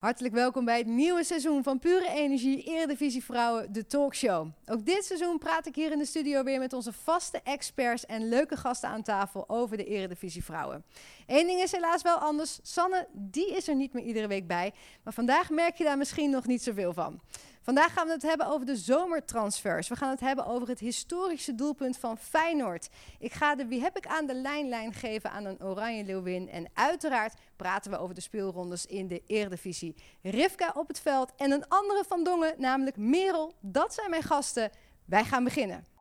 Hartelijk welkom bij het nieuwe seizoen van Pure Energie Eredivisie Vrouwen, de talkshow. Ook dit seizoen praat ik hier in de studio weer met onze vaste experts en leuke gasten aan tafel over de Eredivisie Vrouwen. Eén ding is helaas wel anders. Sanne, die is er niet meer iedere week bij. Maar vandaag merk je daar misschien nog niet zoveel van. Vandaag gaan we het hebben over de zomertransfers. We gaan het hebben over het historische doelpunt van Feyenoord. Ik ga de Wie heb ik aan de lijnlijn geven aan een Oranje Leeuwin. En uiteraard praten we over de speelrondes in de Eredivisie. Rivka op het veld en een andere van Dongen, namelijk Merel. Dat zijn mijn gasten. Wij gaan beginnen.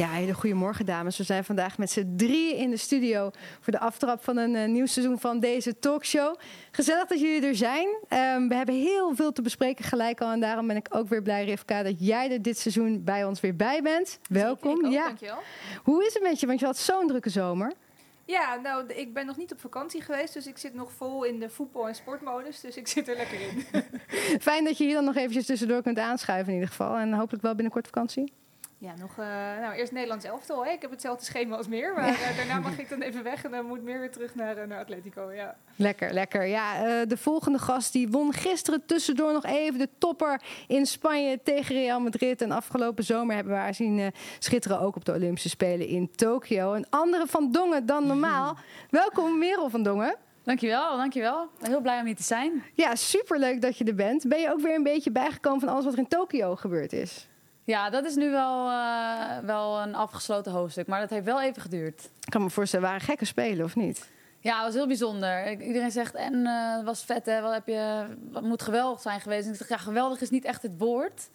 Ja, hele goedemorgen dames. We zijn vandaag met z'n drieën in de studio voor de aftrap van een uh, nieuw seizoen van deze talkshow. Gezellig dat jullie er zijn. Um, we hebben heel veel te bespreken gelijk al en daarom ben ik ook weer blij, Rivka, dat jij er dit seizoen bij ons weer bij bent. Welkom. Ook, ja. Dankjewel. Hoe is het met je? Want je had zo'n drukke zomer. Ja, nou, ik ben nog niet op vakantie geweest, dus ik zit nog vol in de voetbal- en sportmodus, dus ik zit er lekker in. Fijn dat je hier dan nog eventjes tussendoor kunt aanschuiven in ieder geval en hopelijk wel binnenkort vakantie. Ja, nog uh, nou, eerst Nederlands elftal. Hè. Ik heb hetzelfde schema als meer. Maar uh, daarna mag ik dan even weg en dan moet meer weer terug naar, uh, naar Atletico. Ja. Lekker, lekker. Ja, de volgende gast die won gisteren tussendoor nog even de topper in Spanje tegen Real Madrid. En afgelopen zomer hebben we haar zien schitteren ook op de Olympische Spelen in Tokio. Een andere van Dongen dan normaal. Welkom Merel van Dongen. Dankjewel, dankjewel. Heel blij om hier te zijn. Ja, superleuk dat je er bent. Ben je ook weer een beetje bijgekomen van alles wat er in Tokio gebeurd is? Ja, dat is nu wel, uh, wel een afgesloten hoofdstuk. Maar dat heeft wel even geduurd. Ik kan me voorstellen, waren gekke spelen of niet? Ja, het was heel bijzonder. Iedereen zegt, en uh, het was vet, hè? Wat, heb je, wat moet geweldig zijn geweest. En ik zeg, ja, geweldig is niet echt het woord.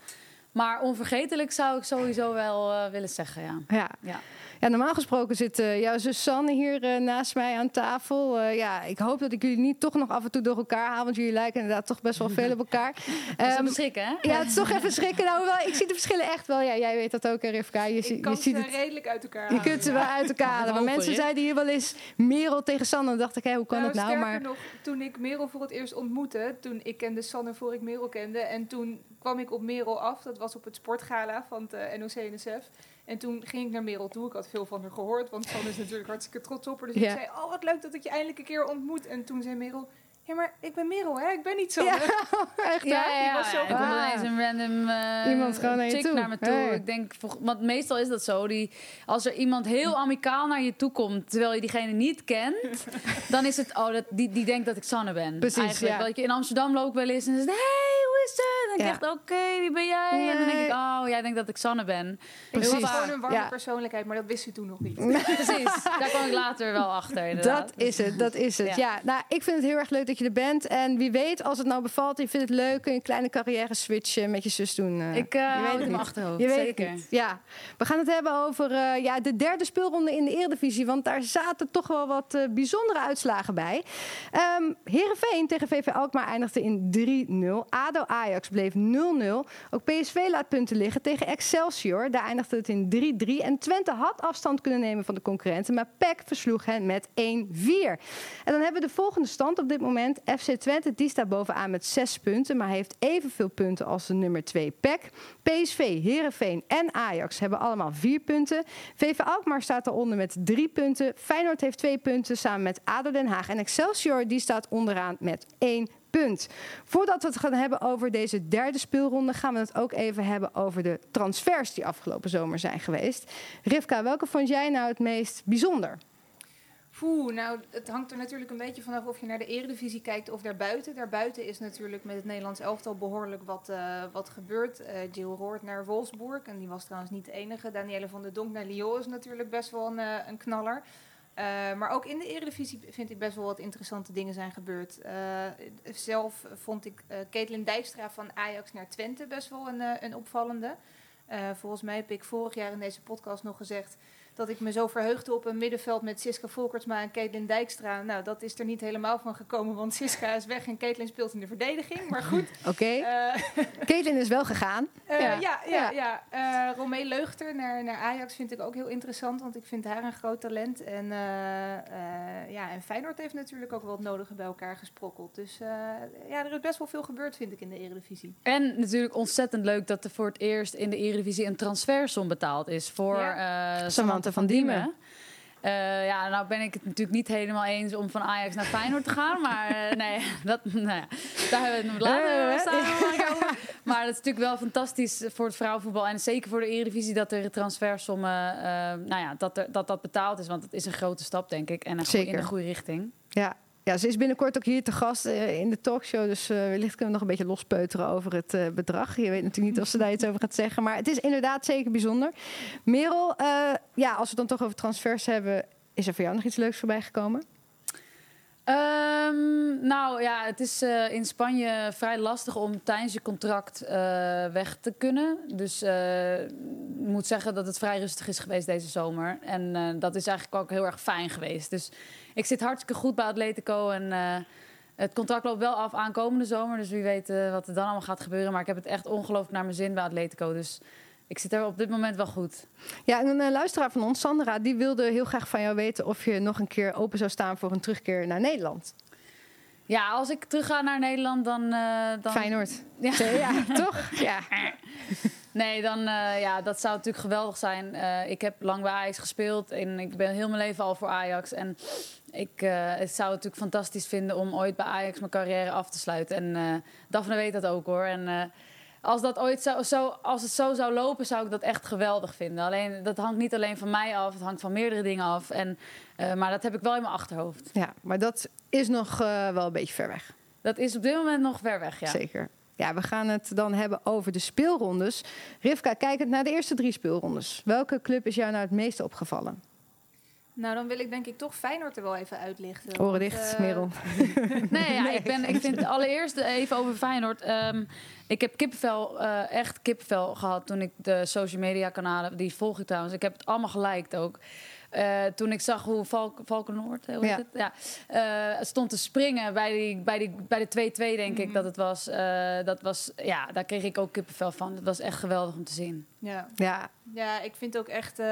Maar onvergetelijk zou ik sowieso wel uh, willen zeggen, ja. ja. ja. Ja, normaal gesproken zit uh, jouw zus Sanne hier uh, naast mij aan tafel. Uh, ja, ik hoop dat ik jullie niet toch nog af en toe door elkaar haal. Want jullie lijken inderdaad toch best wel veel op elkaar. Dat is um, schrikken, hè? Ja, het is toch even schrikken. Nou, wel, ik zie de verschillen echt wel. Ja, jij weet dat ook, Rivka. Je, ik kan je ziet ze het, redelijk uit elkaar Je kunt ze wel uit elkaar halen. Maar mensen zeiden hier wel eens Merel tegen Sanne. Dan dacht ik, hé, hoe kan nou, het nou? Maar nog, toen ik Merel voor het eerst ontmoette... toen ik kende Sanne voor ik Merel kende... en toen kwam ik op Merel af. Dat was op het sportgala van het NOC-NSF. En toen ging ik naar Merel toe. Ik had veel van haar gehoord, want Sanne is natuurlijk hartstikke trots op haar. Dus Ja. ik zei, oh wat leuk dat ik je eindelijk een keer ontmoet. En toen zei Merel, ja maar ik ben Merel hè, ik ben niet Sanne. ja, echt Ja, ja, Die ja. was zo Er komt Ah. ineens een random eh, Iemand gewoon naar je chick toe. naar me toe. Hey. Ik denk, want meestal is dat zo. Die, als er iemand heel amicaal naar je toe komt, terwijl je diegene niet kent, dan is het, oh, dat, die, die denkt dat ik Sanne ben. Precies, Eigenlijk. ja. Dat je in Amsterdam loopt wel eens en dan zegt, hey, hoe is het? En Ja. ik echt, oké, wie ben jij? En dan denk ik, oh, jij denkt dat ik Sanne ben. Ik Precies. was gewoon een warme Ja. persoonlijkheid, maar dat wist u toen nog niet. Precies, daar kwam ik later wel achter. inderdaad. Dat is het, dat is het. Ja. Ja. nou, ik vind het heel erg leuk dat je er bent. En wie weet, als het nou bevalt en je vindt het leuk... kun je een kleine carrière switch eh, met je zus doen. eh. Ik uh, Je weet het in mijn achterhoofd. Je weet zeker. het. Ja, we gaan het hebben over eh, ja, de derde speelronde in de Eredivisie. Want daar zaten toch wel wat eh, bijzondere uitslagen bij. Ehm Heerenveen tegen VV Alkmaar eindigde in 3-0. ADO Ajax bleef 0-0. Ook PSV laat punten liggen tegen Excelsior. Daar eindigde het in 3-3. En Twente had afstand kunnen nemen van de concurrenten. Maar PEC versloeg hen met 1-4. En dan hebben we de volgende stand op dit moment. FC Twente die staat bovenaan met 6 punten. Maar heeft evenveel punten als de nummer 2 PEC. PSV, Heerenveen en Ajax hebben allemaal 4 punten. VV Alkmaar staat daaronder met 3 punten. Feyenoord heeft 2 punten samen met ADO Den Haag. En Excelsior die staat onderaan met 1 punt. Voordat we het gaan hebben over deze derde speelronde... gaan we het ook even hebben over de transfers die afgelopen zomer zijn geweest. Rivka, welke vond jij nou het meest bijzonder? Nou, het hangt er natuurlijk een beetje vanaf of je naar de eredivisie kijkt of daarbuiten. Daarbuiten is natuurlijk met het Nederlands elftal behoorlijk wat, uh, wat gebeurd. Jill Roord naar Wolfsburg, en die was trouwens niet de enige. Danielle van der Donk naar Lyon is natuurlijk best wel een, uh, een knaller. Maar ook in de Eredivisie vind ik best wel wat interessante dingen zijn gebeurd. Zelf vond ik Caitlin Dijkstra van Ajax naar Twente best wel een, een opvallende. volgens mij heb ik vorig jaar in deze podcast nog gezegd dat ik me zo verheugde op een middenveld met Siska Volkertsma en Caitlin Dijkstra. Nou, dat is er niet helemaal van gekomen, want Siska is weg en Caitlin speelt in de verdediging. Maar goed. Oké. eh, Caitlin is wel gegaan. eh, Ja. ja, ja, Ja. Eh, Romee Leugter naar, naar Ajax vind ik ook heel interessant, want ik vind haar een groot talent. En, eh, eh, ja, en Feyenoord heeft natuurlijk ook wel het nodige bij elkaar gesprokkeld. Dus eh, ja, er is best wel veel gebeurd, vind ik, in de Eredivisie. En natuurlijk ontzettend leuk dat er voor het eerst in de Eredivisie een transfersom betaald is voor Ja. eh, Van Diemen. Eh, ja, nou ben ik het natuurlijk niet helemaal eens om van Ajax naar Feyenoord te gaan. Maar eh, nee, dat, nou ja, daar hebben we het later Eh, staan. over. Maar dat is natuurlijk wel fantastisch voor het vrouwenvoetbal. En zeker voor de Eredivisie dat er transfersommen, eh, nou ja, dat, er, dat dat betaald is. Want het is een grote stap, denk ik. En een goeie- in de goede richting. Ja. Ja, ze is binnenkort ook hier te gast eh, in de talkshow. Dus eh, wellicht kunnen we nog een beetje lospeuteren over het eh, bedrag. Je weet natuurlijk niet of ze daar iets over gaat zeggen. Maar het is inderdaad zeker bijzonder. Merel, ja, als we het dan toch over transfers hebben... is er voor jou nog iets leuks voorbij gekomen? Ehm, nou ja, het is in Spanje vrij lastig om tijdens je contract weg te kunnen. Dus ik moet zeggen dat het vrij rustig is geweest deze zomer. En dat is eigenlijk ook heel erg fijn geweest. Dus ik zit hartstikke goed bij Atletico. En eh, het contract loopt wel af aankomende zomer. Dus wie weet eh, wat er dan allemaal gaat gebeuren. Maar ik heb het echt ongelooflijk naar mijn zin bij Atletico. Dus ik zit er op dit moment wel goed. Ja, en een eh, luisteraar van ons, Sandra, die wilde heel graag van jou weten... of je nog een keer open zou staan voor een terugkeer naar Nederland. Ja, als ik terug ga naar Nederland, dan... eh, dan Feyenoord. Ja. Ja, toch? Ja. Nee, dan eh, ja, dat zou natuurlijk geweldig zijn. Eh, ik heb lang bij Ajax gespeeld en ik ben heel mijn leven al voor Ajax. En ik het zou het natuurlijk fantastisch vinden om ooit bij Ajax mijn carrière af te sluiten. En Daphne weet dat ook hoor. En als, dat ooit zo, zo, als het zo zou lopen, zou ik dat echt geweldig vinden. Alleen, dat hangt niet alleen van mij af, het hangt van meerdere dingen af. En, eh, maar dat heb ik wel in mijn achterhoofd. ja, maar dat is nog eh, wel een beetje ver weg. Dat is op dit moment nog ver weg, ja. Zeker. Ja, we gaan het dan hebben over de speelrondes. Rivka, kijkend naar de eerste drie speelrondes. Welke club is jou nou het meeste opgevallen? Nou, dan wil ik denk ik toch Feyenoord er wel even uitlichten. Oren dicht, eh, Merel. Nee, ja, ik, ben, ik vind allereerst even over Feyenoord. Ehm, ik heb kippenvel, eh, echt kippenvel gehad toen ik de social media kanalen, die volg ik trouwens. Ik heb het allemaal geliked ook. Eh, toen ik zag hoe Valk, Valkenoord, hoe heet Ja. het? Ja, eh, stond te springen bij, die, bij, die, bij de 2-2, denk ik Mhm. dat het was. Eh, dat was. Ja, daar kreeg ik ook kippenvel van. Dat was echt geweldig om te zien. Ja. Ja, ja, ik vind ook echt, eh,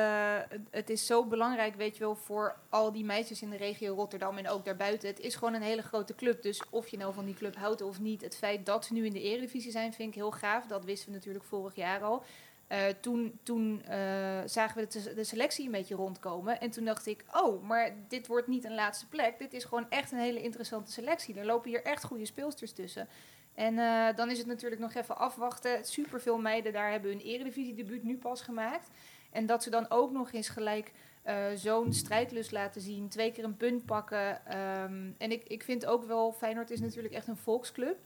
het, het is zo belangrijk, weet je wel, voor al die meisjes in de regio Rotterdam en ook daarbuiten. Het is gewoon een hele grote club, dus of je nou van die club houdt of niet, het feit dat ze nu in de eredivisie zijn, vind ik heel gaaf. Dat wisten we natuurlijk vorig jaar al. Eh, toen toen eh, zagen we de, de selectie een beetje rondkomen. En toen dacht ik, oh, maar dit wordt niet een laatste plek. Dit is gewoon echt een hele interessante selectie. Er lopen hier echt goede speelsters tussen. En eh, dan is het natuurlijk nog even afwachten. Superveel meiden daar hebben hun eredivisie-debuut nu pas gemaakt. En dat ze dan ook nog eens gelijk zo'n strijdlust laten zien. Twee keer een punt pakken. Ehm, en ik, ik vind ook wel, Feyenoord is natuurlijk echt een volksclub.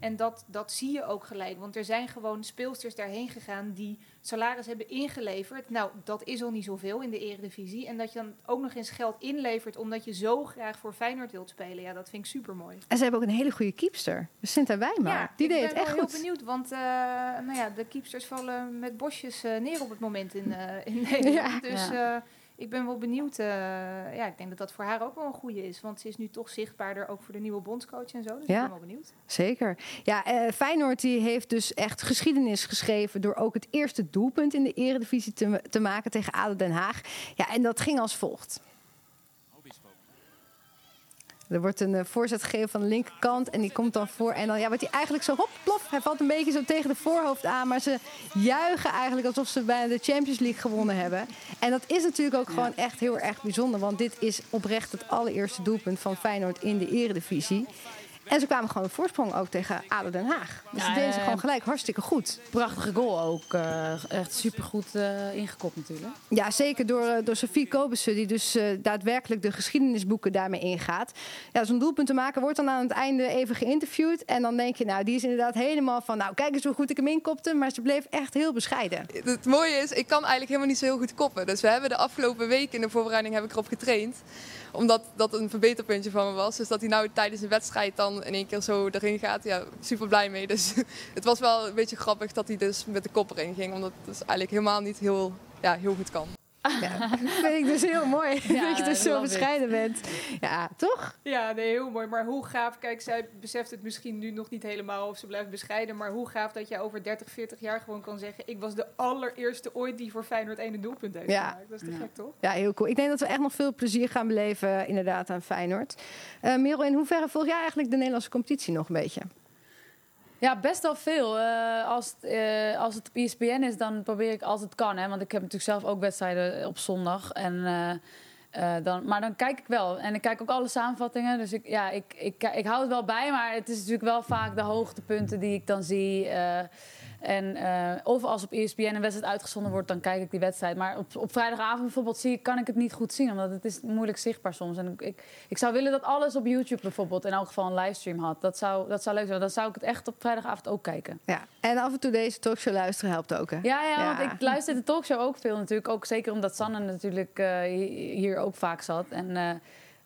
En dat, dat zie je ook gelijk. Want er zijn gewoon speelsters daarheen gegaan die salaris hebben ingeleverd. Nou, dat is al niet zoveel in de eredivisie. En dat je dan ook nog eens geld inlevert omdat je zo graag voor Feyenoord wilt spelen. Ja, dat vind ik super mooi. en ze hebben ook een hele goede keepster. Cynthia Wijma. die ik deed ben het echt wel heel goed. benieuwd, want eh, nou ja, de keepsters vallen met bosjes eh, neer op het moment in, eh, in Nederland. Ja. Dus ik ben wel benieuwd. eh, ja, ik denk dat dat voor haar ook wel een goede is, want ze is nu toch zichtbaarder ook voor de nieuwe bondscoach en zo. Dus Ja. ik ben wel benieuwd. Zeker. Ja, eh, Feyenoord die heeft dus echt geschiedenis geschreven... door ook het eerste doelpunt in de eredivisie te, te maken tegen ADO Den Haag. Ja, en dat ging als volgt. Er wordt een eh, voorzet gegeven van de linkerkant en die komt dan voor. En dan ja, wordt hij eigenlijk zo hop, plof. Hij valt een beetje zo tegen de voorhoofd aan. Maar ze juichen eigenlijk alsof ze bijna de Champions League gewonnen hebben. En dat is natuurlijk ook gewoon echt heel erg bijzonder. Want dit is oprecht het allereerste doelpunt van Feyenoord in de eredivisie. En ze kwamen gewoon voorsprong ook tegen ADO Den Haag. Dus Ja, ze deden ze gewoon gelijk hartstikke goed. Prachtige goal ook. eh, echt supergoed eh ingekopt natuurlijk. Ja, zeker door, eh, door Sofie Kobussen, die dus eh, daadwerkelijk de geschiedenisboeken daarmee ingaat. Ja, zo'n doelpunt te maken wordt dan aan het einde even geïnterviewd. En dan denk je, nou, die is inderdaad helemaal van, nou, kijk eens hoe goed ik hem inkopte. Maar ze bleef echt heel bescheiden. Het mooie is, ik kan eigenlijk helemaal niet zo heel goed koppen. Dus we hebben de afgelopen week in de voorbereiding heb ik erop getraind. Omdat dat een verbeterpuntje van me was. Dus dat hij nou tijdens een wedstrijd dan in één keer zo erin gaat. Ja, super blij mee. Dus het was wel een beetje grappig dat hij dus met de kop erin ging. Omdat het dus eigenlijk helemaal niet heel, ja, heel goed kan. Ja, dat vind ik dus heel mooi Ja, dat je dus zo it. bescheiden bent. Ja, toch? Ja, nee, heel mooi. Maar hoe gaaf, kijk, zij beseft het misschien nu nog niet helemaal of ze blijft bescheiden. Maar hoe gaaf dat je over 30, 40 jaar gewoon kan zeggen: Ik was de allereerste ooit die voor Feyenoord één doelpunt heeft Ja. gemaakt. Dat is te Ja. gek, toch? Ja, heel cool. Ik denk dat we echt nog veel plezier gaan beleven inderdaad aan Feyenoord. Eh Merel, in hoeverre volg jij eigenlijk de Nederlandse competitie nog een beetje? Ja, best wel veel. Eh, als, eh, als het op ESPN is, dan probeer ik als het kan. Hè, want ik heb natuurlijk zelf ook wedstrijden op zondag. En, eh, eh, dan, maar dan kijk ik wel. En ik kijk ook alle samenvattingen. Dus ik, ja, ik, ik, ik hou het wel bij. Maar het is natuurlijk wel vaak de hoogtepunten die ik dan zie. En, eh, of als op ESPN een wedstrijd uitgezonden wordt, dan kijk ik die wedstrijd. Maar op, op vrijdagavond bijvoorbeeld zie, kan ik het niet goed zien. Omdat het is moeilijk zichtbaar soms. En ik, ik zou willen dat alles op YouTube bijvoorbeeld in elk geval een livestream had. Dat zou, dat zou leuk zijn. Dan zou ik het echt op vrijdagavond ook kijken. Ja. En af en toe deze talkshow luisteren helpt ook, hè? Ja, ja, Ja. want ik luister de talkshow ook veel natuurlijk. Ook zeker omdat Sanne natuurlijk eh, hi- hier ook vaak zat. En eh,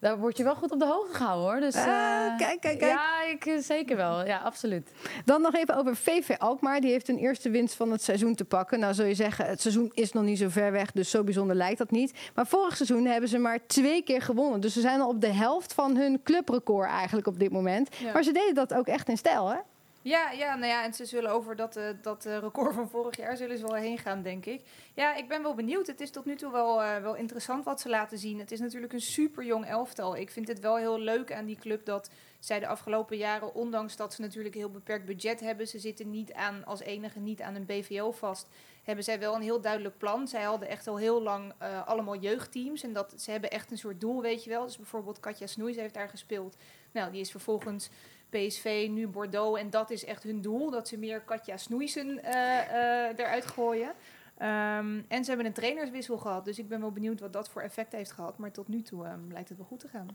daar word je wel goed op de hoogte gehouden hoor. Dus, Ah, eh, kijk, kijk, kijk. Ja, ik, eh, zeker wel. Ja, absoluut. Dan nog even over VV Alkmaar. Die heeft een eerste winst van het seizoen te pakken. Nou zul je zeggen, het seizoen is nog niet zo ver weg, dus zo bijzonder lijkt dat niet. Maar vorig seizoen hebben ze maar twee keer gewonnen. Dus ze zijn al op de helft van hun clubrecord eigenlijk op dit moment. Ja. Maar ze deden dat ook echt in stijl, hè? Ja, ja, nou ja, en ze zullen over dat, eh, dat eh, record van vorig jaar zullen ze wel heen gaan, denk ik. Ja, ik ben wel benieuwd. Het is tot nu toe wel, eh, wel interessant wat ze laten zien. Het is natuurlijk een super jong elftal. Ik vind het wel heel leuk aan die club dat zij de afgelopen jaren, ondanks dat ze natuurlijk een heel beperkt budget hebben, ze zitten niet aan als enige niet aan een BVO vast, hebben zij wel een heel duidelijk plan. Zij hadden echt al heel lang allemaal jeugdteams en dat ze hebben echt een soort doel, weet je wel. Dus bijvoorbeeld Katja Snoeis heeft daar gespeeld. Nou, die is vervolgens PSV, nu Bordeaux. En dat is echt hun doel, dat ze meer Katja Snoeisen eh, eh, eruit gooien. Ehm, en ze hebben een trainerswissel gehad, dus ik ben wel benieuwd wat dat voor effect heeft gehad. Maar tot nu toe ehm, lijkt het wel goed te gaan.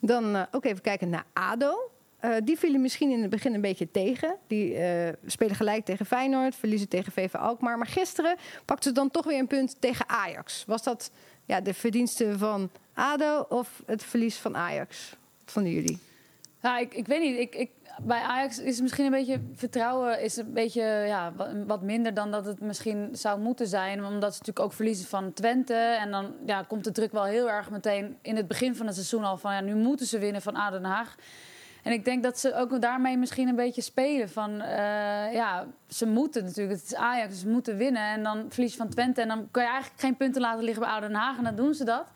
Dan eh, ook even kijken naar ADO. Eh, die vielen misschien in het begin een beetje tegen. Die spelen gelijk tegen Feyenoord, verliezen tegen VV Alkmaar. Maar gisteren pakten ze dan toch weer een punt tegen Ajax. Was dat ja, de verdienste van ADO of het verlies van Ajax? Wat vonden jullie? Ja, ik, ik weet niet. Ik, ik, bij Ajax is misschien een beetje vertrouwen is een beetje ja, wa- wat minder dan dat het misschien zou moeten zijn. Omdat ze natuurlijk ook verliezen van Twente. En dan ja, komt de druk wel heel erg meteen in het begin van het seizoen al van ja, nu moeten ze winnen van ADO Den Haag. En ik denk dat ze ook daarmee misschien een beetje spelen van eh, ja, ze moeten natuurlijk. Het is Ajax, ze moeten winnen. En dan verlies van Twente en dan kan je eigenlijk geen punten laten liggen bij ADO Den Haag. En dan doen ze dat.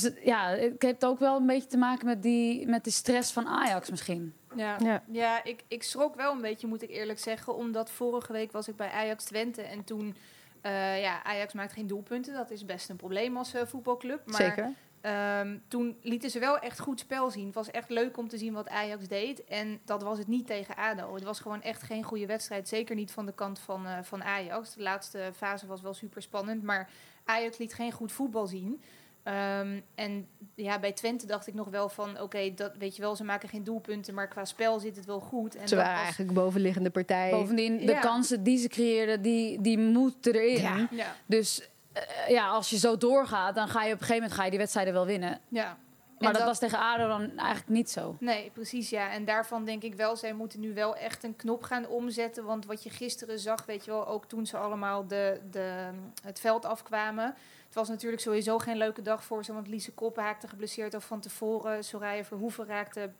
Dus ja, het heeft ook wel een beetje te maken met die, met die stress van Ajax misschien. Ja, Ja. ja. ik, ik schrok wel een beetje, moet ik eerlijk zeggen. Omdat vorige week was ik bij Ajax Twente. En toen, eh, ja, Ajax maakt geen doelpunten. Dat is best een probleem als eh, voetbalclub. Maar Zeker. Ehm, toen lieten ze wel echt goed spel zien. Het was echt leuk om te zien wat Ajax deed. En dat was het niet tegen ADO. Het was gewoon echt geen goede wedstrijd. Zeker niet van de kant van, eh, van Ajax. De laatste fase was wel super spannend. Maar Ajax liet geen goed voetbal zien. Ehm, en ja, bij Twente dacht ik nog wel van... Oké, dat weet je wel, ze maken geen doelpunten. Maar qua spel zit het wel goed. En Ze waren was- eigenlijk bovenliggende partij. Bovendien, de Ja. kansen die ze creëerden, die, die moeten erin. Ja. Ja, Dus eh, ja, als je zo doorgaat, dan ga je op een gegeven moment ga je die wedstrijden wel winnen. ja. Maar dat, was tegen ADO dan eigenlijk niet zo. Nee, precies ja. En daarvan denk ik wel, zij moeten nu wel echt een knop gaan omzetten. Want wat je gisteren zag, weet je wel, ook toen ze allemaal de, de, het veld afkwamen. Het was natuurlijk sowieso geen leuke dag voor ze, want Lise Koppen haakte geblesseerd af van tevoren. Soraya Verhoeven raakte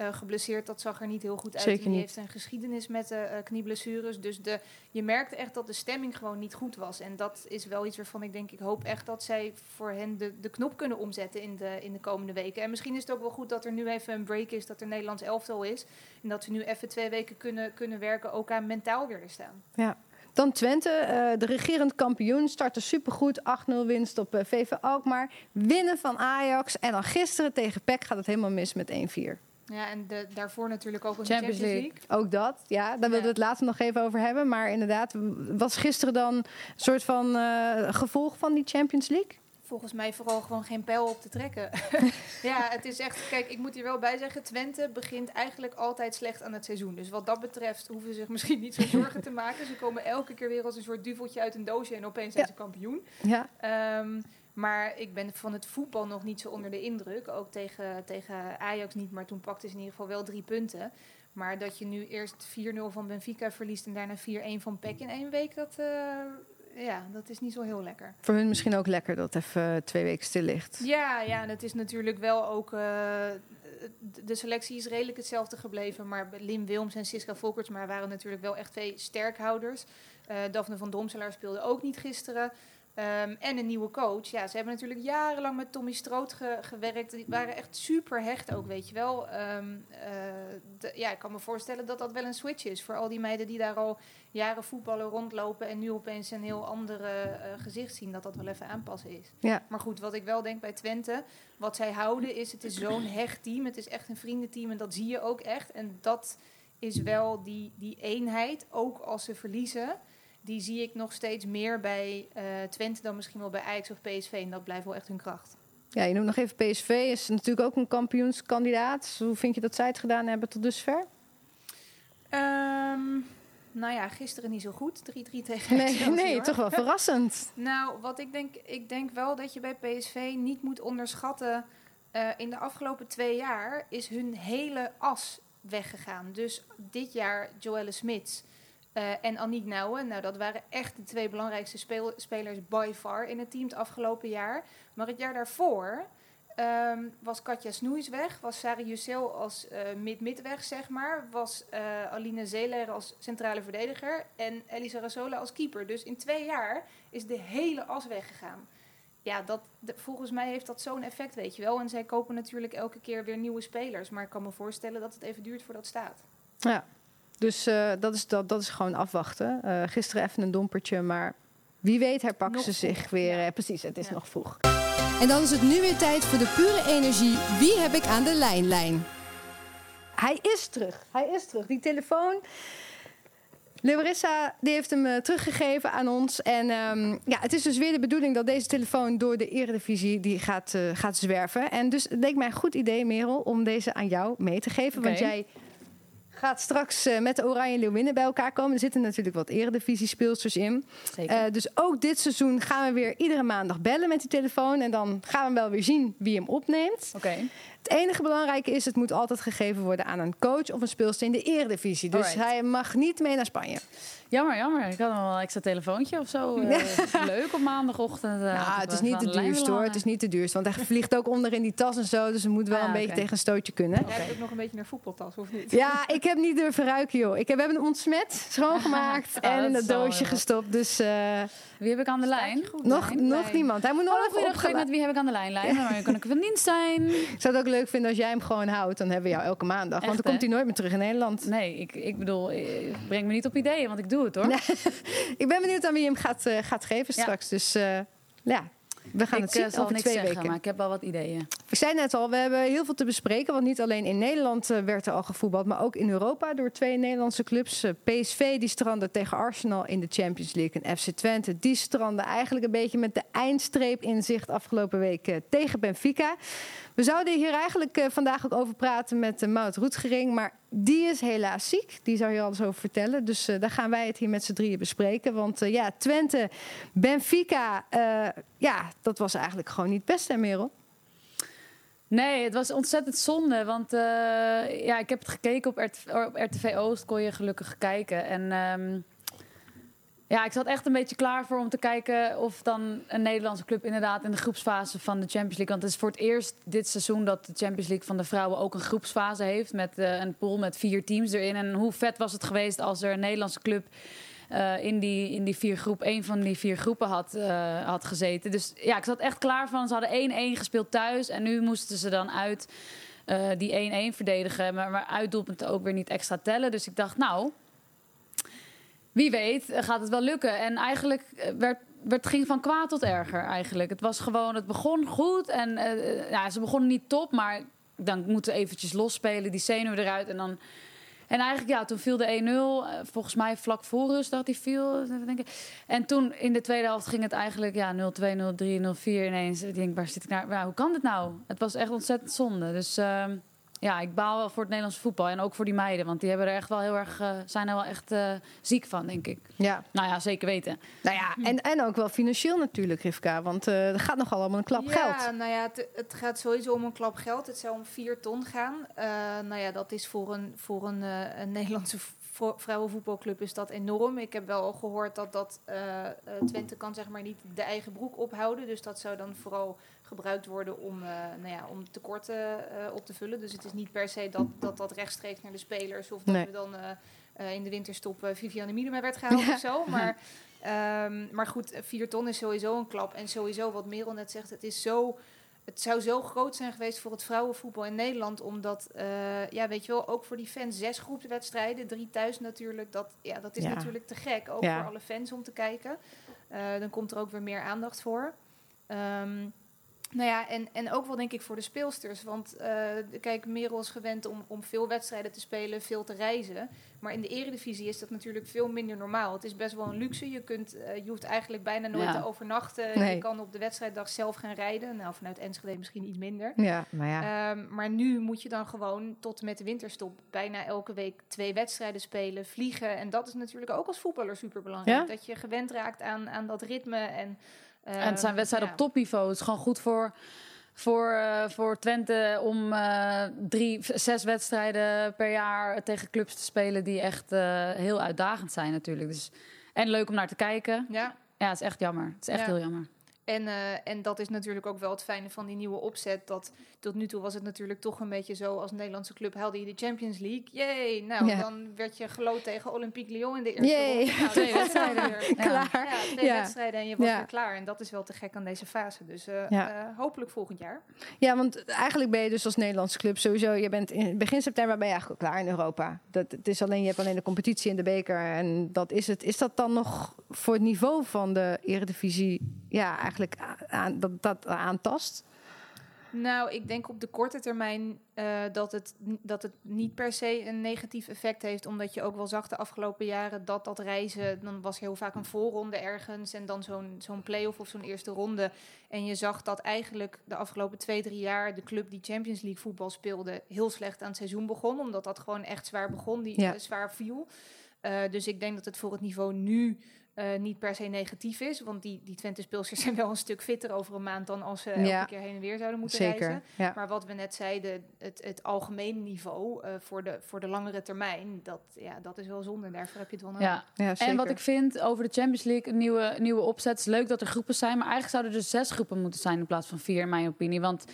eh, geblesseerd. Dat zag er niet heel goed uit. Zeker die niet. heeft een geschiedenis met eh, knieblessures. Dus de, je merkte echt dat de stemming gewoon niet goed was. En dat is wel iets waarvan ik denk, ik hoop echt dat zij voor hen de, de knop kunnen omzetten in de, in de komende weken. En misschien is het ook wel goed dat er nu even een break is, dat er Nederlands elftal is. En dat ze nu even twee weken kunnen, kunnen werken, ook aan mentaal weer staan. Ja. Dan Twente, de regerend kampioen, startte supergoed. 8-0 winst op VV Alkmaar. Winnen van Ajax. En dan gisteren tegen PEC gaat het helemaal mis met 1-4. Ja, en de, daarvoor natuurlijk ook een Champions Champions, League. League. Ook dat, ja. Daar wilden we Ja. het later nog even over hebben. Maar inderdaad, was gisteren dan een soort van eh, gevolg van die Champions League? Volgens mij vooral gewoon geen pijl op te trekken. ja, het is echt... Kijk, ik moet hier wel bij zeggen... Twente begint eigenlijk altijd slecht aan het seizoen. Dus wat dat betreft hoeven ze zich misschien niet zo zorgen te maken. Ze komen elke keer weer als een soort duveltje uit een doosje... en opeens zijn Ja. ze kampioen. Ja, Ehm, maar ik ben van het voetbal nog niet zo onder de indruk. Ook tegen, tegen Ajax niet, maar toen pakte ze in ieder geval wel drie punten. Maar dat je nu eerst 4-0 van Benfica verliest en daarna 4-1 van PEC in één week, dat, eh, ja, dat is niet zo heel lekker. Voor hun misschien ook lekker dat even twee weken stil ligt. Ja, ja, en het is natuurlijk wel ook. eh, de selectie is redelijk hetzelfde gebleven. Maar Lim Wilms en Siska Volkertsma waren natuurlijk wel echt twee sterkhouders. Eh Daphne van Domselaar speelde ook niet gisteren. Ehm, en een nieuwe coach. Ja, ze hebben natuurlijk jarenlang met Tommy Stroot ge- gewerkt. Die waren echt super hecht ook, weet je wel. Ehm, eh, de- ja, ik kan me voorstellen dat dat wel een switch is. Voor al die meiden die daar al jaren voetballen rondlopen... en nu opeens een heel andere eh, gezicht zien. Dat dat wel even aanpassen is. Ja. Maar goed, wat ik wel denk bij Twente... wat zij houden is, het is zo'n hecht team. Het is echt een vriendenteam en dat zie je ook echt. En dat is wel die, die eenheid, ook als ze verliezen... Die zie ik nog steeds meer bij eh, Twente dan misschien wel bij Ajax of PSV. En dat blijft wel echt hun kracht. Ja, je noemt nog even PSV. Is natuurlijk ook een kampioenskandidaat. Hoe vind je dat zij het gedaan hebben tot dusver? Ehm, nou ja, gisteren niet zo goed. 3-3 tegen Nee, Excelsior. nee toch wel verrassend. Nou, wat ik denk, ik denk wel dat je bij PSV niet moet onderschatten. eh, in de afgelopen twee jaar is hun hele as weggegaan. Dus dit jaar Joelle Smits eh, en Aniek Nouwen. Nou, dat waren echt de twee belangrijkste spelers by far in het team het afgelopen jaar. Maar het jaar daarvoor ehm, was Katja Snoeis weg. Was Sarah Jussel als eh, mid-mid weg, zeg maar. Was eh, Aline Zeeler als centrale verdediger. En Elisa Rasola als keeper. Dus in twee jaar is de hele as weggegaan. Ja, dat, volgens mij heeft dat zo'n effect, weet je wel. En zij kopen natuurlijk elke keer weer nieuwe spelers. Maar ik kan me voorstellen dat het even duurt voordat staat. Ja, dus eh, dat, is, dat, dat is gewoon afwachten. Eh, gisteren even een dompertje, maar wie weet herpakken Nog ze zich vroeg, weer. ja. Eh, precies, het is Ja. nog vroeg. En dan is het nu weer tijd voor de pure energie. Wie heb ik aan de lijnlijn? Hij is terug. Hij is terug. Die telefoon. Larissa die heeft hem teruggegeven aan ons. En ehm, ja, het is dus weer de bedoeling dat deze telefoon door de Eredivisie die gaat, eh, gaat zwerven. En dus het leek mij een goed idee, Merel, om deze aan jou mee te geven. Want jij gaat straks eh, met de Oranje Leeuwinnen bij elkaar komen. Er zitten natuurlijk wat Eredivisie speelsters in. Zeker. Eh, dus ook dit seizoen gaan we weer iedere maandag bellen met die telefoon. En dan gaan we wel weer zien wie hem opneemt. Oké. Het enige belangrijke is, het moet altijd gegeven worden aan een coach of een speelster in de eredivisie. Dus Alright. hij mag niet mee naar Spanje. Jammer, jammer. Ik had nog wel een extra telefoontje of zo. Eh, Leuk op maandagochtend. eh, nou, dat het is niet de duurste hoor. Het is niet de duurste. Want hij vliegt ook onder in die tas en zo. Dus het moet wel Ah, een beetje tegen een stootje kunnen. Jij hebt ook nog een beetje naar voetbaltas, of niet? Ja, ik heb niet durven ruiken, joh. Ik heb, we hebben hem ontsmet, schoongemaakt Ah, en dat in het doosje gestopt. Dus eh, Wie heb ik aan de lijn? nog, lijn? nog niemand. Hij moet nog Oh, even met wie heb ik aan de lijn? Lijn, maar kan ik van dienst zijn? Zou het ook leuk vinden als jij hem gewoon houdt. Dan hebben we jou elke maandag. want dan komt hij nooit meer terug in Nederland. Nee, ik, ik bedoel, eh, breng me niet op ideeën, want ik doe het hoor. Nee. Ik ben benieuwd aan wie je hem gaat, eh, gaat geven Ja. straks. Dus eh, ja, we gaan ik het zien zal over niks twee zeggen, weken. maar ik heb wel wat ideeën. Ik zei net al, we hebben heel veel te bespreken. Want niet alleen in Nederland werd er al gevoetbald, maar ook in Europa door twee Nederlandse clubs. PSV die strandde tegen Arsenal in de Champions League. En FC Twente die strandde eigenlijk een beetje met de eindstreep in zicht afgelopen week tegen Benfica. We zouden hier eigenlijk eh, vandaag ook over praten met uh, Maud Roetgering. Maar die is helaas ziek. Die zou je alles over vertellen. Dus eh, daar gaan wij het hier met z'n drieën bespreken. Want eh, ja, Twente, Benfica, eh, ja, dat was eigenlijk gewoon niet het beste, hè, Merel? Nee, het was ontzettend zonde. Want eh, ja, ik heb het gekeken op RTV Oost, kon je gelukkig kijken. En ehm, ja, ik zat echt een beetje klaar voor om te kijken of dan een Nederlandse club inderdaad in de groepsfase van de Champions League. Want het is voor het eerst dit seizoen dat de Champions League van de vrouwen ook een groepsfase heeft. Met eh, een pool met vier teams erin. En hoe vet was het geweest als er een Nederlandse club eh, in, die, in die vier groep, een van die vier groepen had, eh, had gezeten. Dus ja, ik zat echt klaar van. Ze hadden 1-1 gespeeld thuis en nu moesten ze dan uit die 1-1 verdedigen. Maar, maar uitdoelpunten ook weer niet extra tellen. Dus ik dacht, nou, wie weet eh, gaat het wel lukken. En eigenlijk eh, werd, werd, ging van kwaad tot erger eigenlijk. Het was gewoon, het begon goed en eh, ja, ze begonnen niet top, maar dan moeten we eventjes losspelen, die zenuwen eruit en dan... En eigenlijk, ja, toen viel de 1-0. eh, Volgens mij vlak voor rust dat hij viel. Denk ik. En toen in de tweede helft ging het eigenlijk ja, 0-2, 0-3, 0-4 ineens. Ik denk, waar zit ik naar? Ja, hoe kan dit nou? Het was echt ontzettend zonde. Dus ehm, ja, ik baal wel voor het Nederlandse voetbal. En ook voor die meiden. Want die hebben er echt wel heel erg, eh, zijn er wel echt eh, ziek van, denk ik. Ja, Nou ja, zeker weten. nou ja, en, en ook wel financieel natuurlijk, Rivka. Want eh er gaat nogal allemaal een klap ja, geld. nou ja, het, het gaat sowieso om een klap geld. Het zou om 4 ton gaan. Eh, nou ja, dat is voor een, voor een, eh, een Nederlandse vrouwenvoetbalclub is dat enorm. Ik heb wel al gehoord dat, dat Twente kan zeg maar niet de eigen broek ophouden. Dus dat zou dan vooral gebruikt worden om, eh, nou ja, om tekorten eh, op te vullen. Dus het is niet per se dat dat, dat rechtstreeks naar de spelers... of dat Nee. we dan eh, in de winterstop Viviane Miedema werd gehaald Ja. of zo. Maar, ehm, maar goed, vier ton is sowieso een klap. En sowieso, wat Merel net zegt, het is zo... Het zou zo groot zijn geweest voor het vrouwenvoetbal in Nederland. Omdat, ja, weet je wel, ook voor die fans zes groepswedstrijden. Drie thuis natuurlijk. Dat, ja, dat is Ja. natuurlijk te gek. Ook Ja. voor alle fans om te kijken. Dan komt er ook weer meer aandacht voor. Ehm, nou ja, en, en ook wel denk ik voor de speelsters. Want eh, kijk, Merel is gewend om, om veel wedstrijden te spelen, veel te reizen. Maar in de eredivisie is dat natuurlijk veel minder normaal. Het is best wel een luxe. Je, kunt, eh, je hoeft eigenlijk bijna nooit Ja. te overnachten. Nee. Je kan op de wedstrijddag zelf gaan rijden. Nou, vanuit Enschede misschien iets minder. Ja, maar ja. Ehm, maar nu moet je dan gewoon tot en met de winterstop bijna elke week twee wedstrijden spelen, vliegen. En dat is natuurlijk ook als voetballer super belangrijk. Ja? Dat je gewend raakt aan, aan dat ritme. En, En het zijn ehm, wedstrijden ja. op topniveau. Het is gewoon goed voor, voor, eh, voor Twente om eh, drie, zes wedstrijden per jaar tegen clubs te spelen die echt eh, heel uitdagend zijn natuurlijk. Dus, en leuk om naar te kijken. Ja, Ja, het is echt jammer. Het is echt Ja. heel jammer. En, eh, en dat is natuurlijk ook wel het fijne van die nieuwe opzet. Dat tot nu toe was het natuurlijk toch een beetje zo als Nederlandse club haalde je de Champions League. Yay! Nou, Ja. dan werd je geloot tegen Olympique Lyon in de eerste ronde. Nou, Twee wedstrijden. weer-. Klaar. Ja, twee wedstrijden en je was weer klaar. En dat is wel te gek aan deze fase. Dus eh, eh, hopelijk volgend jaar. Ja, want eigenlijk ben je dus als Nederlandse club sowieso... Je bent in begin september ben je eigenlijk al klaar in Europa. Dat, het is alleen, je hebt alleen de competitie in de beker en dat is het. Is dat dan nog voor het niveau van de eredivisie... Ja, eigenlijk aan, dat dat aantast? Nou, ik denk op de korte termijn eh, dat, het, dat het niet per se een negatief effect heeft. Omdat je ook wel zag de afgelopen jaren dat dat reizen... dan was heel vaak een voorronde ergens en dan zo'n zo'n play-off of zo'n eerste ronde. En je zag dat eigenlijk de afgelopen twee, drie jaar... de club die Champions League voetbal speelde heel slecht aan het seizoen begon. Omdat dat gewoon echt zwaar begon, die Ja. eh, zwaar viel. Eh, dus ik denk dat het voor het niveau nu... eh, niet per se negatief is, want die, die Twente-speelsters zijn wel een stuk fitter over een maand dan als ze elke Ja. keer heen en weer zouden moeten Zeker, reizen. ja. Maar wat we net zeiden, het, het algemene niveau eh, voor, de, voor de langere termijn, dat, ja, dat is wel zonde. Daarvoor heb je het wel nodig. Ja. En wat ik vind over de Champions League, een nieuwe, nieuwe opzet. Het is leuk dat er groepen zijn, maar eigenlijk zouden er dus zes groepen moeten zijn in plaats van vier, in mijn opinie. Want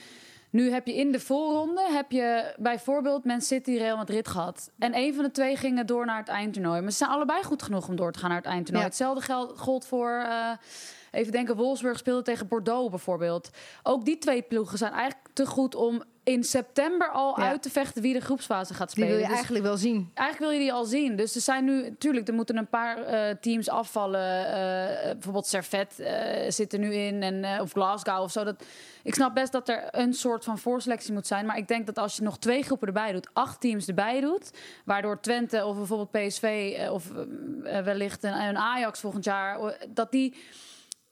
nu heb je in de voorronde, heb je bijvoorbeeld Man City, Real Madrid gehad. En een van de twee gingen door naar het eindtoernooi. Maar ze zijn allebei goed genoeg om door te gaan naar het eindtoernooi. Ja. Hetzelfde geld, gold voor, eh, even denken, Wolfsburg speelde tegen Bordeaux bijvoorbeeld. Ook die twee ploegen zijn eigenlijk te goed om in september al Ja. uit te vechten wie de groepsfase gaat Die spelen. wil je Dus- eigenlijk wel zien. Eigenlijk wil je die al zien. Dus er zijn nu, natuurlijk, er moeten een paar eh, teams afvallen. Eh, bijvoorbeeld Servet eh, zit er nu in, en, of Glasgow of zo. Dat, ik snap best dat er een soort van voorselectie moet zijn. Maar ik denk dat als je nog twee groepen erbij doet, acht teams erbij doet. Waardoor Twente of bijvoorbeeld PSV of wellicht een, een Ajax volgend jaar. Dat die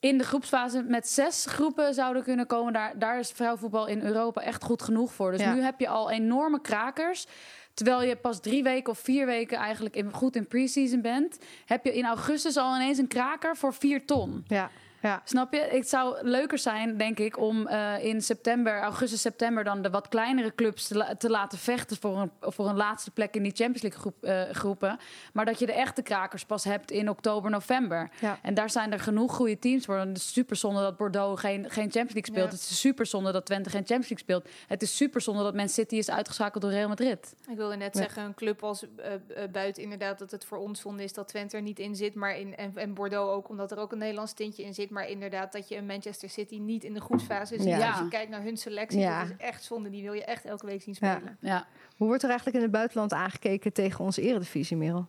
in de groepsfase met zes groepen zouden kunnen komen. Daar, daar is vrouwenvoetbal in Europa echt goed genoeg voor. Dus Ja. nu heb je al enorme krakers. Terwijl je pas drie weken of vier weken eigenlijk in, goed in pre-season bent, heb je in augustus al ineens een kraker voor vier ton. Ja, ja. Snap je? Het zou leuker zijn, denk ik, om eh, in september, augustus, september dan de wat kleinere clubs te, la- te laten vechten voor een, voor een laatste plek in die Champions League groep, eh, groepen. Maar dat je de echte krakers pas hebt in oktober, november. Ja. En daar zijn er genoeg goede teams voor. En Het is super zonde dat Bordeaux geen, geen Champions League speelt. Ja. Het is super zonde dat Twente geen Champions League speelt. Het is super zonde dat Man City is uitgeschakeld door Real Madrid. Ik wilde net Ja. zeggen, een club als eh, eh, buiten inderdaad dat het voor ons zonde is dat Twente er niet in zit. Maar in, en, en Bordeaux ook, omdat er ook een Nederlands tintje in zit. Maar inderdaad dat je een Manchester City niet in de groepsfase ziet. Ja. Als je kijkt naar hun selectie, Ja. dat is echt zonde. Die wil je echt elke week zien Ja. spelen. Ja. Hoe wordt er eigenlijk in het buitenland aangekeken tegen onze eredivisie, Merel?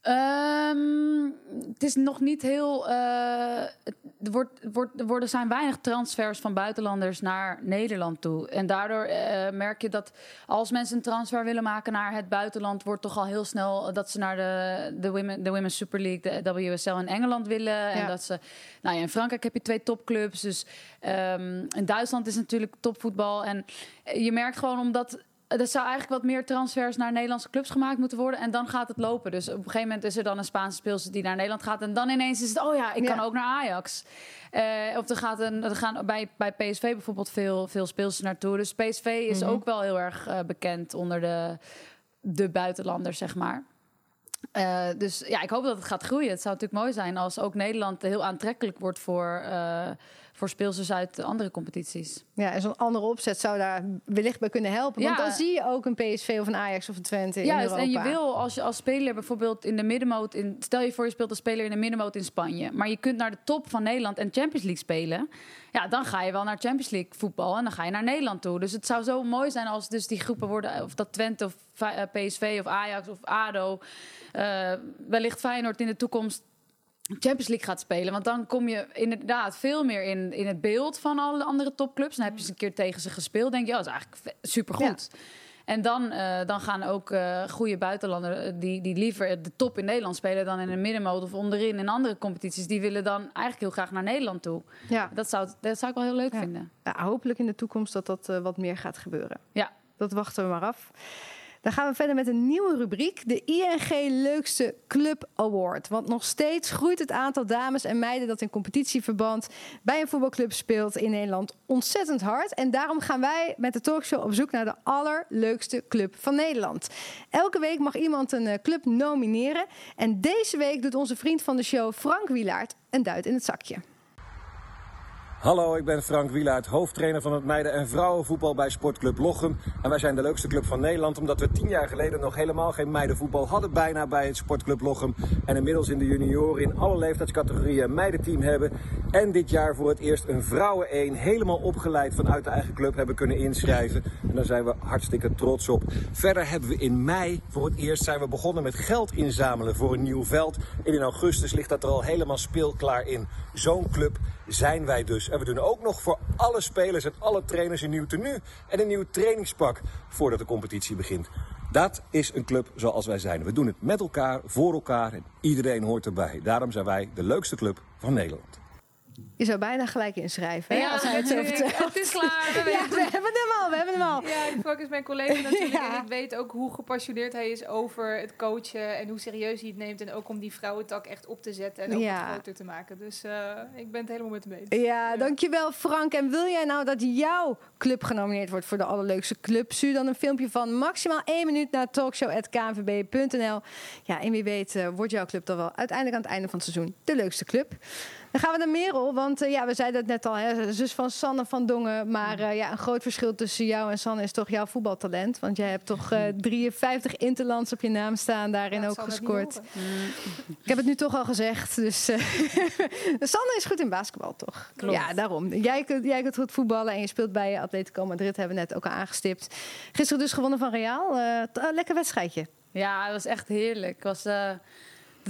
Ehm, het is nog niet heel. het- er, wordt, wordt, er worden zijn weinig transfers van buitenlanders naar Nederland toe. En daardoor eh, merk je dat als mensen een transfer willen maken naar het buitenland, wordt toch al heel snel dat ze naar de, de, women, de Women's Super League, de WSL in Engeland willen. En dat ze. Nou ja, in Frankrijk heb je twee topclubs. Dus ehm, in Duitsland is natuurlijk topvoetbal. En je merkt gewoon omdat er zou eigenlijk wat meer transfers naar Nederlandse clubs gemaakt moeten worden. En dan gaat het lopen. Dus op een gegeven moment is er dan een Spaanse speelster die naar Nederland gaat. En dan ineens is het, oh ja, ik Ja. kan ook naar Ajax. Eh, of er, gaat een, er gaan bij, bij PSV bijvoorbeeld veel, veel speelsters naartoe. Dus PSV is Mhm. ook wel heel erg eh, bekend onder de, de buitenlanders, zeg maar. Uh, dus ja, ik hoop dat het gaat groeien. Het zou natuurlijk mooi zijn als ook Nederland heel aantrekkelijk wordt voor, voor speelsters uit andere competities. Ja, en zo'n andere opzet zou daar wellicht bij kunnen helpen. Want dan zie je ook een PSV of een Ajax of een Twente ja, in Europa. en je wil als je als speler bijvoorbeeld in de middenmoot... In, stel je voor je speelt als speler in de middenmoot in Spanje... maar je kunt naar de top van Nederland en Champions League spelen... ja, dan ga je wel naar Champions League voetbal en dan ga je naar Nederland toe. Dus het zou zo mooi zijn als dus die groepen worden... of dat Twente of PSV of Ajax of ADO... Uh, wellicht Feyenoord in de toekomst Champions League gaat spelen. Want dan kom je inderdaad veel meer in, in het beeld van alle andere topclubs. Dan heb je eens een keer tegen ze gespeeld. denk je, oh, dat is eigenlijk supergoed. Ja. En dan, uh, dan gaan ook uh, goede buitenlanders die, die liever de top in Nederland spelen dan in een middenmoot of onderin in andere competities. Die willen dan eigenlijk heel graag naar Nederland toe. Ja. Dat, zou, dat zou ik wel heel leuk ja. vinden. Ja, hopelijk in de toekomst dat dat uh, wat meer gaat gebeuren. Ja. Dat wachten we maar af. Dan gaan we verder met een nieuwe rubriek, de ING Leukste Club Award. Want nog steeds groeit het aantal dames en meiden dat in competitieverband bij een voetbalclub speelt in Nederland ontzettend hard. En daarom gaan wij met de talkshow op zoek naar de allerleukste club van Nederland. Elke week mag iemand een club nomineren. En deze week doet onze vriend van de show Frank Wielaert een duit in het zakje. Hallo, ik ben Frank Wielaert, hoofdtrainer van het meiden- en vrouwenvoetbal bij Sportclub Lochem. En wij zijn de leukste club van Nederland omdat we tien jaar geleden nog helemaal geen meidenvoetbal hadden bijna bij het Sportclub Lochem. En inmiddels in de junioren in alle leeftijdscategorieën een meidenteam hebben. En dit jaar voor het eerst een vrouwen 1 helemaal opgeleid vanuit de eigen club hebben kunnen inschrijven. En daar zijn we hartstikke trots op. Verder hebben we in mei voor het eerst zijn we begonnen met geld inzamelen voor een nieuw veld. En in augustus ligt dat er al helemaal speelklaar in. Zo'n club zijn wij dus. En we doen ook nog voor alle spelers en alle trainers een nieuw tenue en een nieuw trainingspak voordat de competitie begint. Dat is een club zoals wij zijn. We doen het met elkaar, voor elkaar en iedereen hoort erbij. Daarom zijn wij de leukste club van Nederland. Je zou bijna gelijk inschrijven. Ja, als hij het zo vertelt. Het is klaar. We, ja, we hebben hem al. We hebben hem al. Ja, Frank is mijn collega natuurlijk. Ja. En ik weet ook hoe gepassioneerd hij is over het coachen. En hoe serieus hij het neemt. En ook om die vrouwentak echt op te zetten. En ook ja. wat groter te maken. Dus uh, ik ben het helemaal met hem eens. Ja, dankjewel Frank. En wil jij nou dat jouw club genomineerd wordt voor de allerleukste club? Stuur dan een filmpje van maximaal één minuut naar talkshow.knvb.nl. Ja, en wie weet uh, wordt jouw club dan wel uiteindelijk aan het einde van het seizoen de leukste club. Dan gaan we naar Merel, want uh, ja, we zeiden het net al, hè, zus van Sanne van Dongen. Maar uh, ja, een groot verschil tussen jou en Sanne is toch jouw voetbaltalent. Want jij hebt toch uh, 53 interlands op je naam staan, daarin ja, ook gescoord. Ik heb het nu toch al gezegd. Dus Sanne is goed in basketbal, toch? Klopt. Ja, daarom. Jij kunt, jij kunt goed voetballen en je speelt bij Atletico Madrid, hebben we net ook al aangestipt. Gisteren dus gewonnen van Real. lekker wedstrijdje. Ja, het was echt heerlijk. Het was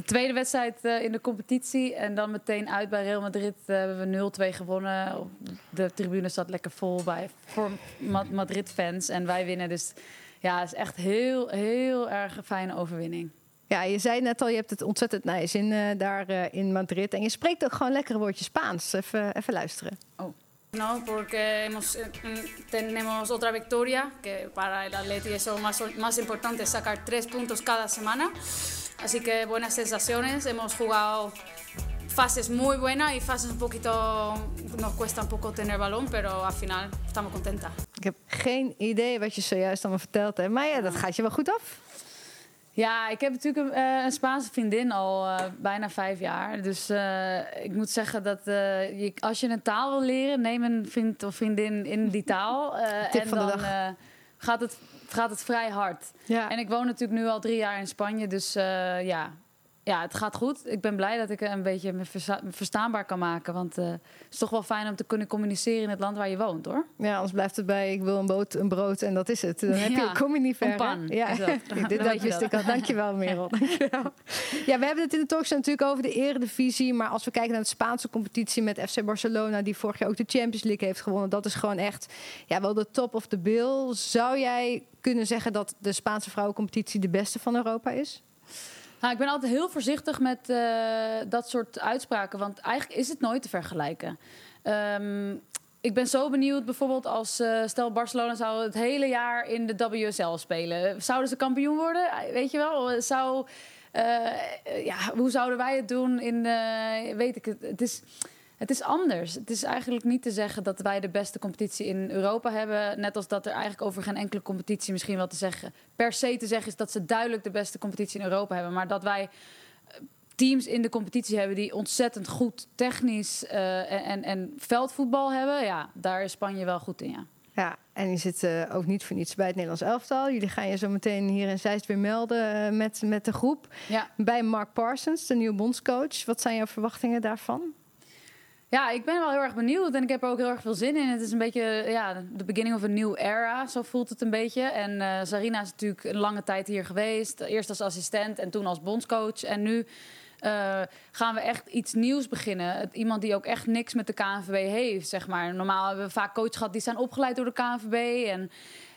de tweede wedstrijd uh, in de competitie. En dan meteen uit bij Real Madrid uh, hebben we 0-2 gewonnen. De tribune zat lekker vol bij voor Madrid-fans. En wij winnen. Dus ja, het is echt heel, heel erg een fijne overwinning. Ja, je zei net al, je hebt het ontzettend nice in, uh, daar in Madrid. En je spreekt ook gewoon lekkere woordjes Spaans. Even, even luisteren. Oh. No, porque hemos, tenemos otra victoria, que para el Atleti eso más, más importante es sacar tres puntos cada semana. Así que buenas sensaciones, hemos jugado fases muy buenas y fases un poquito, nos cuesta un poco tener balón, pero al final estamos contentas. Ik heb geen idee wat je zojuist allemaal verteld hebt, maar ja, dat gaat je wel goed af. Ja, ik heb natuurlijk een, uh, een Spaanse vriendin al uh, bijna vijf jaar. Dus uh, ik moet zeggen dat je, als je een taal wil leren, neem een vriend of vriendin in die taal. Tip en van de dan dag. gaat, het, gaat het vrij hard. Ja. En ik woon natuurlijk nu al drie jaar in Spanje. Dus ja, ja, het gaat goed. Ik ben blij dat ik een beetje me versta verstaanbaar kan maken. Want uh, het is toch wel fijn om te kunnen communiceren in het land waar je woont, hoor. Ja, anders blijft het bij ik wil een, boot, een brood en dat is het. Dan heb je, Ja, kom je niet ver. een pan? Ja, is dat. dit dat wist ik al. Dankjewel, Merel. Dankjewel. Ja, we hebben het in de talkshow natuurlijk over de eredivisie. Maar als we kijken naar de Spaanse competitie met FC Barcelona... die vorig jaar ook de Champions League heeft gewonnen... dat is gewoon echt ja, wel de top of the bill. Zou jij kunnen zeggen dat de Spaanse vrouwencompetitie de beste van Europa is? Nou, ik ben altijd heel voorzichtig met uh, dat soort uitspraken, want eigenlijk is het nooit te vergelijken. Um, ik ben zo benieuwd, bijvoorbeeld als uh, stel Barcelona zou het hele jaar in de WSL spelen. Zouden ze kampioen worden? Weet je wel? Zou, uh, ja, hoe zouden wij het doen? In, weet ik het? Het is Het is anders. Het is eigenlijk niet te zeggen dat wij de beste competitie in Europa hebben. Net als dat er eigenlijk over geen enkele competitie misschien wel te zeggen, per se te zeggen is dat ze duidelijk de beste competitie in Europa hebben. Maar dat wij eh, teams in de competitie hebben die ontzettend goed technisch uh, en, en, en, veldvoetbal hebben. Ja, daar is Spanje wel goed in, ja. Ja, en je zit uh, ook niet voor niets bij het Nederlands elftal. Jullie gaan je zo meteen hier in Zeist weer melden uh, met, met de groep. Ja. Bij Mark Parsons, de nieuwe bondscoach. Wat zijn jouw verwachtingen daarvan? Ja, ik ben wel heel erg benieuwd en ik heb er ook heel erg veel zin in. Het is een beetje ja, de beginning of a new era, zo voelt het een beetje. En uh, Sarina is natuurlijk een lange tijd hier geweest. Eerst als assistent en toen als bondscoach. En nu uh, gaan we echt iets nieuws beginnen. Iemand die ook echt niks met de KNVB heeft, zeg maar. Normaal hebben we vaak coaches gehad die zijn opgeleid door de KNVB. En,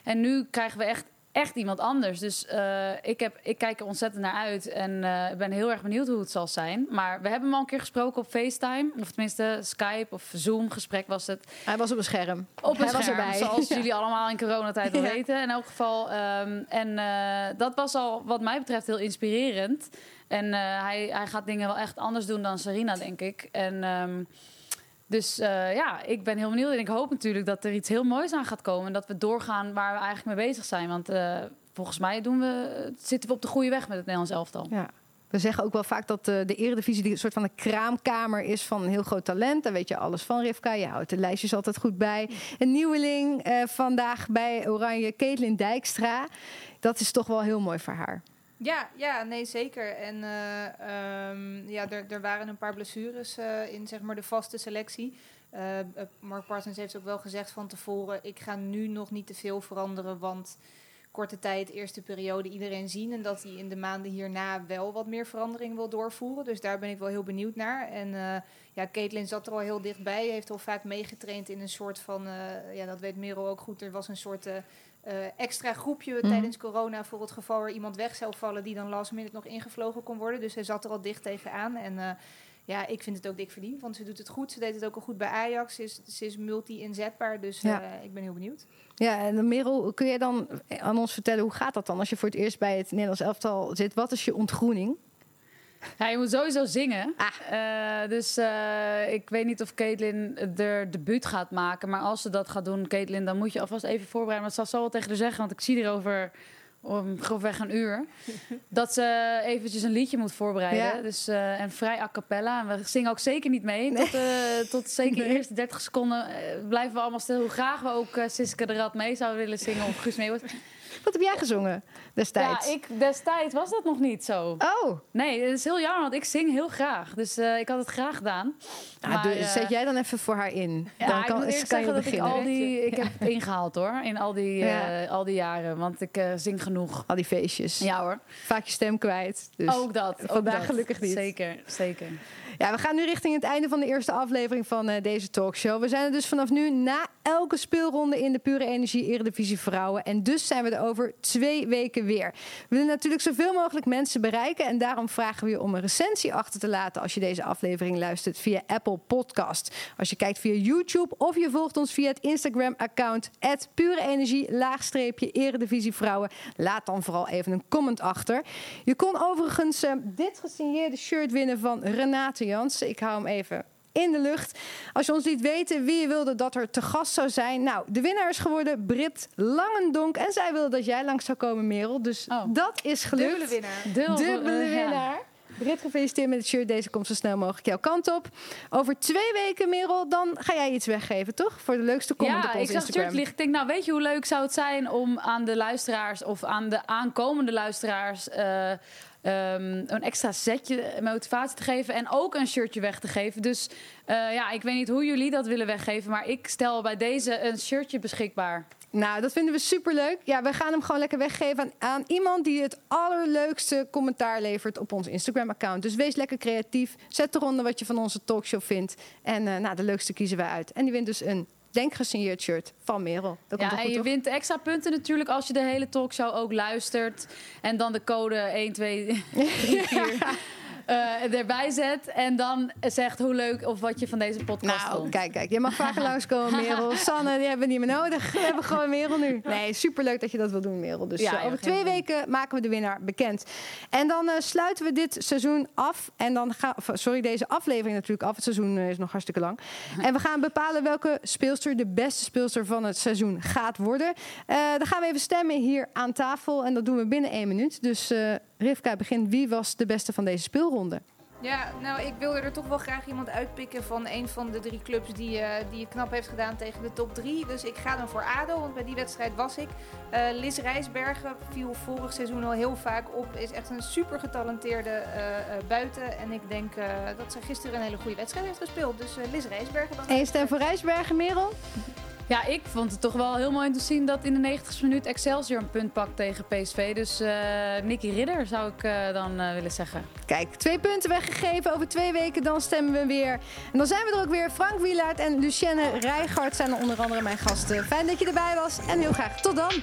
en nu krijgen we echt echt iemand anders. Dus uh, ik, heb, ik kijk er ontzettend naar uit. En uh, ik ben heel erg benieuwd hoe het zal zijn. Maar we hebben hem al een keer gesproken op FaceTime. Of tenminste Skype of Zoom gesprek was het. Hij was op een scherm. Op een Hij scherm, was erbij. zoals jullie allemaal in coronatijd wel weten. In elk geval. Um, en uh, dat was al wat mij betreft heel inspirerend. En hij, hij gaat dingen wel echt anders doen dan Sarina, denk ik. En... Um, dus uh, ja, ik ben heel benieuwd. En ik hoop natuurlijk dat er iets heel moois aan gaat komen. En dat we doorgaan waar we eigenlijk mee bezig zijn. Want uh, volgens mij doen we, zitten we op de goede weg met het Nederlands elftal. Ja. We zeggen ook wel vaak dat de, de Eredivisie een soort van een kraamkamer is van een heel groot talent. Daar weet je alles van, Rivka. Je houdt de lijstjes altijd goed bij. Een nieuweling vandaag bij Oranje, Caitlin Dijkstra. Dat is toch wel heel mooi voor haar. Ja, ja, nee, zeker. En uh, um, ja, er, er waren een paar blessures uh, in zeg maar, de vaste selectie. Uh, Mark Parsons heeft ook wel gezegd van tevoren... ik ga nu nog niet te veel veranderen, want korte tijd, eerste periode iedereen zien... en dat hij in de maanden hierna wel wat meer verandering wil doorvoeren. Dus daar ben ik wel heel benieuwd naar. En ja, Caitlin zat er al heel dichtbij, heeft al vaak meegetraind in een soort van... ja, dat weet Merel ook goed, er was een soort... Uh, extra groepje mm. tijdens corona voor het geval er iemand weg zou vallen die dan last minute nog ingevlogen kon worden. Dus hij zat er al dicht tegenaan. En uh, ja, ik vind het ook dik verdiend, want ze doet het goed. Ze deed het ook al goed bij Ajax. Ze is, ze is multi-inzetbaar, dus ja. uh, ik ben heel benieuwd. Ja, en Merel, kun je dan aan ons vertellen hoe gaat dat dan als je voor het eerst bij het Nederlands elftal zit? Wat is je ontgroening? Ja, je moet sowieso zingen. Ah. Uh, dus uh, ik weet niet of Caitlin er debuut gaat maken. Maar als ze dat gaat doen, Caitlin, dan moet je alvast even voorbereiden. Maar het zal zo wel tegen haar zeggen, want ik zie er over om grofweg een uur. dat ze eventjes een liedje moet voorbereiden. Ja. Dus, uh, en vrij a cappella. En we zingen ook zeker niet mee. Nee. Tot, uh, tot zeker de eerste 30 seconden uh, blijven we allemaal stil. Hoe graag we ook Siske de Rad mee zouden willen zingen. Of Guus Meeuwis. Wat heb jij gezongen destijds? Ja, ik, destijds was dat nog niet zo. Oh. Nee, dat is heel jammer, want ik zing heel graag. Dus uh, ik had het graag gedaan. Ja, maar, dus zet jij dan even voor haar in. Ja, dan kan, ik moet kan je dat. Ik, al die, ik heb ingehaald hoor, in al die, ja. uh, al die jaren. Want ik zing genoeg. Al die feestjes. Ja hoor. Vaak je stem kwijt. Dus ook dat. Vandaag ook dat. gelukkig niet. Zeker, zeker. Ja, we gaan nu richting het einde van de eerste aflevering van uh, deze talkshow. We zijn er dus vanaf nu na elke speelronde in de Pure Energie Eredivisie Vrouwen. En dus zijn we er over twee weken weer. We willen natuurlijk zoveel mogelijk mensen bereiken. En daarom vragen we je om een recensie achter te laten als je deze aflevering luistert via Apple Podcast. Als je kijkt via YouTube of je volgt ons via het Instagram-account Pure Energie laagstreepje Eredivisie Vrouwen. Laat dan vooral even een comment achter. Je kon overigens uh, dit gesigneerde shirt winnen van Renate Jansen. Ik hou hem even in de lucht. Als je ons liet weten wie je wilde dat er te gast zou zijn. Nou, de winnaar is geworden Brit Langendonk. En zij wilde dat jij langs zou komen, Merel. Dus oh. dat is gelukt. Dubbele winnaar. Dubbele, Dubbele winnaar. Ja. Brit, gefeliciteerd met het shirt. Deze komt zo snel mogelijk jouw kant op. Over twee weken, Merel, dan ga jij iets weggeven, toch? Voor de leukste comment ja, op ons ik zag Instagram. het shirt liggen. Ik denk, nou, weet je hoe leuk zou het zijn om aan de luisteraars... of aan de aankomende luisteraars... Uh, Um, een extra setje motivatie te geven en ook een shirtje weg te geven. Dus uh, ja, ik weet niet hoe jullie dat willen weggeven, maar ik stel bij deze een shirtje beschikbaar. Nou, dat vinden we superleuk. Ja, we gaan hem gewoon lekker weggeven aan, aan iemand die het allerleukste commentaar levert op ons Instagram-account. Dus wees lekker creatief. Zet eronder wat je van onze talkshow vindt. En uh, nou, de leukste kiezen wij uit. En die wint dus een denk gesigneerd shirt van Merel. Dat ja, komt en goed, je toch? wint extra punten natuurlijk als je de hele talkshow ook luistert. En dan de code 1, 2, 3, 4. Eh, erbij zet. En dan zegt hoe leuk of wat je van deze podcast Nou, vond. kijk, kijk. Je mag vaker langskomen, Merel. Sanne, die hebben we niet meer nodig. We hebben gewoon Merel nu. Nee, superleuk dat je dat wil doen, Merel. Dus Ja, eh, over twee weken maken we de winnaar bekend. En dan eh, sluiten we dit seizoen af. En dan gaan, sorry, deze aflevering natuurlijk af. Het seizoen is nog hartstikke lang. En we gaan bepalen welke speelster de beste speelster van het seizoen gaat worden. Dan gaan we even stemmen hier aan tafel. En dat doen we binnen één minuut. Dus Rivka, begin. Wie was de beste van deze speelronde? Ja, nou, ik wilde er toch wel graag iemand uitpikken van een van de drie clubs die, eh, die het knap heeft gedaan tegen de top drie. Dus ik ga dan voor ADO, want bij die wedstrijd was ik. Eh Liz Rijsbergen viel vorig seizoen al heel vaak op. Is echt een super getalenteerde eh, buiten. En ik denk dat ze gisteren een hele goede wedstrijd heeft gespeeld. Dus Liz Rijsbergen dan. Eén stem voor Rijsbergen, Merel. Ja, ik vond het toch wel heel mooi om te zien dat in de 90ste minuut Excelsior een punt pakt tegen PSV. Dus eh Nicky Ridder zou ik eh, dan eh, willen zeggen. Kijk, twee punten weggegeven. Over twee weken dan stemmen we weer. En dan zijn we er ook weer. Frank Wielaert en Lucienne Rijgaard zijn er onder andere mijn gasten. Fijn dat je erbij was en heel graag tot dan.